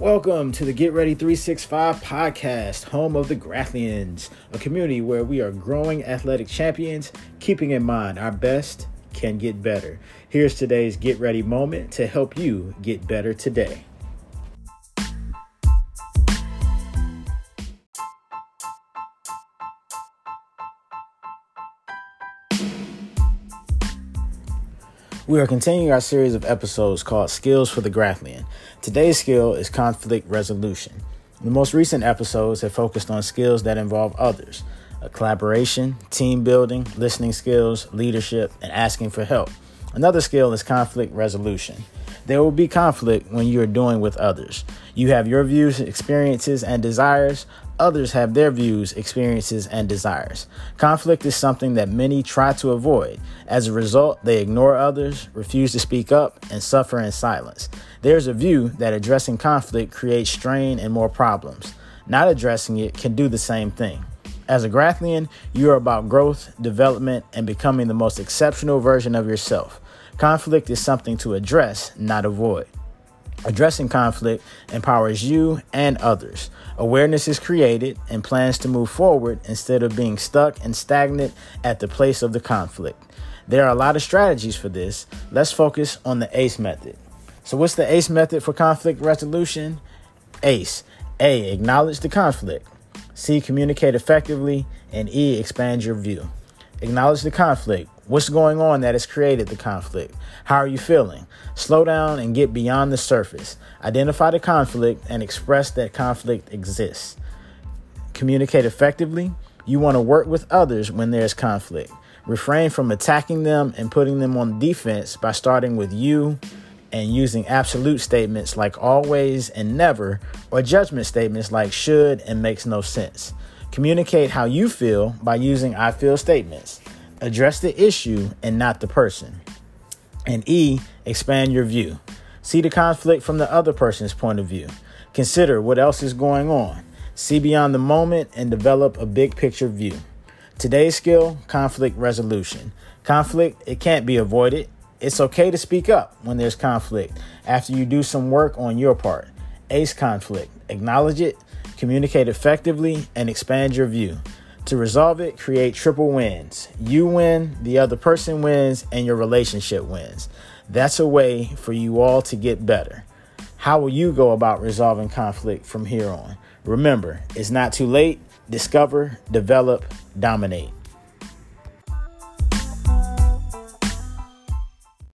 Welcome to the Get Ready 365 podcast, home of the Grathlians, a community where we are growing athletic champions, keeping in mind our best can get better. Here's today's Get Ready moment to help you get better today. We are continuing our series of episodes called Skills for the Grathlian. Today's skill is conflict resolution. The most recent episodes have focused on skills that involve others collaboration, team building, listening skills, leadership, and asking for help. Another skill is conflict resolution. There will be conflict when you are doing with others. You have your views, experiences, and desires. Others have their views, experiences, and desires. Conflict is something that many try to avoid. As a result, they ignore others, refuse to speak up, and suffer in silence. There's a view that addressing conflict creates strain and more problems. Not addressing it can do the same thing. As a Grathlian, you are about growth, development, and becoming the most exceptional version of yourself. Conflict is something to address, not avoid. Addressing conflict empowers you and others. Awareness is created and plans to move forward instead of being stuck and stagnant at the place of the conflict. There are a lot of strategies for this. Let's focus on the ACE method. So, what's the ACE method for conflict resolution? ACE A. Acknowledge the conflict. C. Communicate effectively. And E. Expand your view. Acknowledge the conflict. What's going on that has created the conflict? How are you feeling? Slow down and get beyond the surface. Identify the conflict and express that conflict exists. Communicate effectively. You want to work with others when there's conflict. Refrain from attacking them and putting them on defense by starting with you and using absolute statements like always and never, or judgment statements like should and makes no sense. Communicate how you feel by using I feel statements. Address the issue and not the person. And E, expand your view. See the conflict from the other person's point of view. Consider what else is going on. See beyond the moment and develop a big picture view. Today's skill conflict resolution. Conflict, it can't be avoided. It's okay to speak up when there's conflict after you do some work on your part. ACE conflict. Acknowledge it, communicate effectively, and expand your view. To resolve it, create triple wins. You win, the other person wins, and your relationship wins. That's a way for you all to get better. How will you go about resolving conflict from here on? Remember, it's not too late. Discover, develop, dominate.